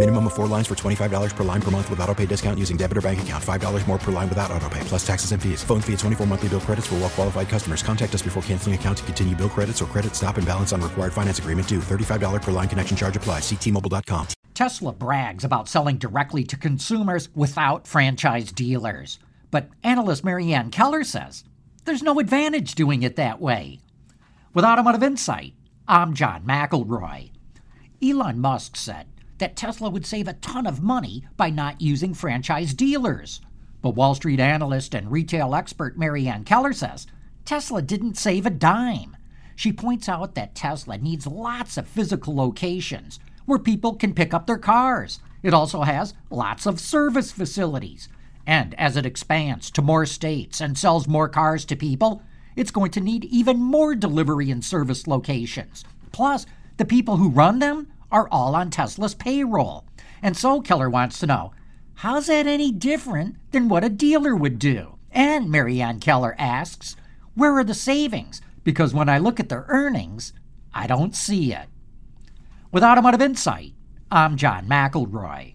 Minimum of four lines for $25 per line per month with auto pay discount using debit or bank account. $5 more per line without auto pay, plus taxes and fees. Phone fee at 24 monthly bill credits for well qualified customers. Contact us before canceling account to continue bill credits or credit stop and balance on required finance agreement due. $35 per line connection charge applies. Ctmobile.com. Tesla brags about selling directly to consumers without franchise dealers. But analyst Maryann Keller says there's no advantage doing it that way. With Autoline Insight, I'm John McElroy. Elon Musk said that Tesla would save a ton of money by not using franchise dealers. But Wall Street analyst and retail expert Maryann Keller says Tesla didn't save a dime. She points out that Tesla needs lots of physical locations where people can pick up their cars. It also has lots of service facilities. And as it expands to more states and sells more cars to people, it's going to need even more delivery and service locations. Plus, the people who run them are all on Tesla's payroll. And so Keller wants to know how's that any different than what a dealer would do? And Maryann Keller asks, where are the savings? Because when I look at their earnings, I don't see it. With Autoline Insight, I'm John McElroy.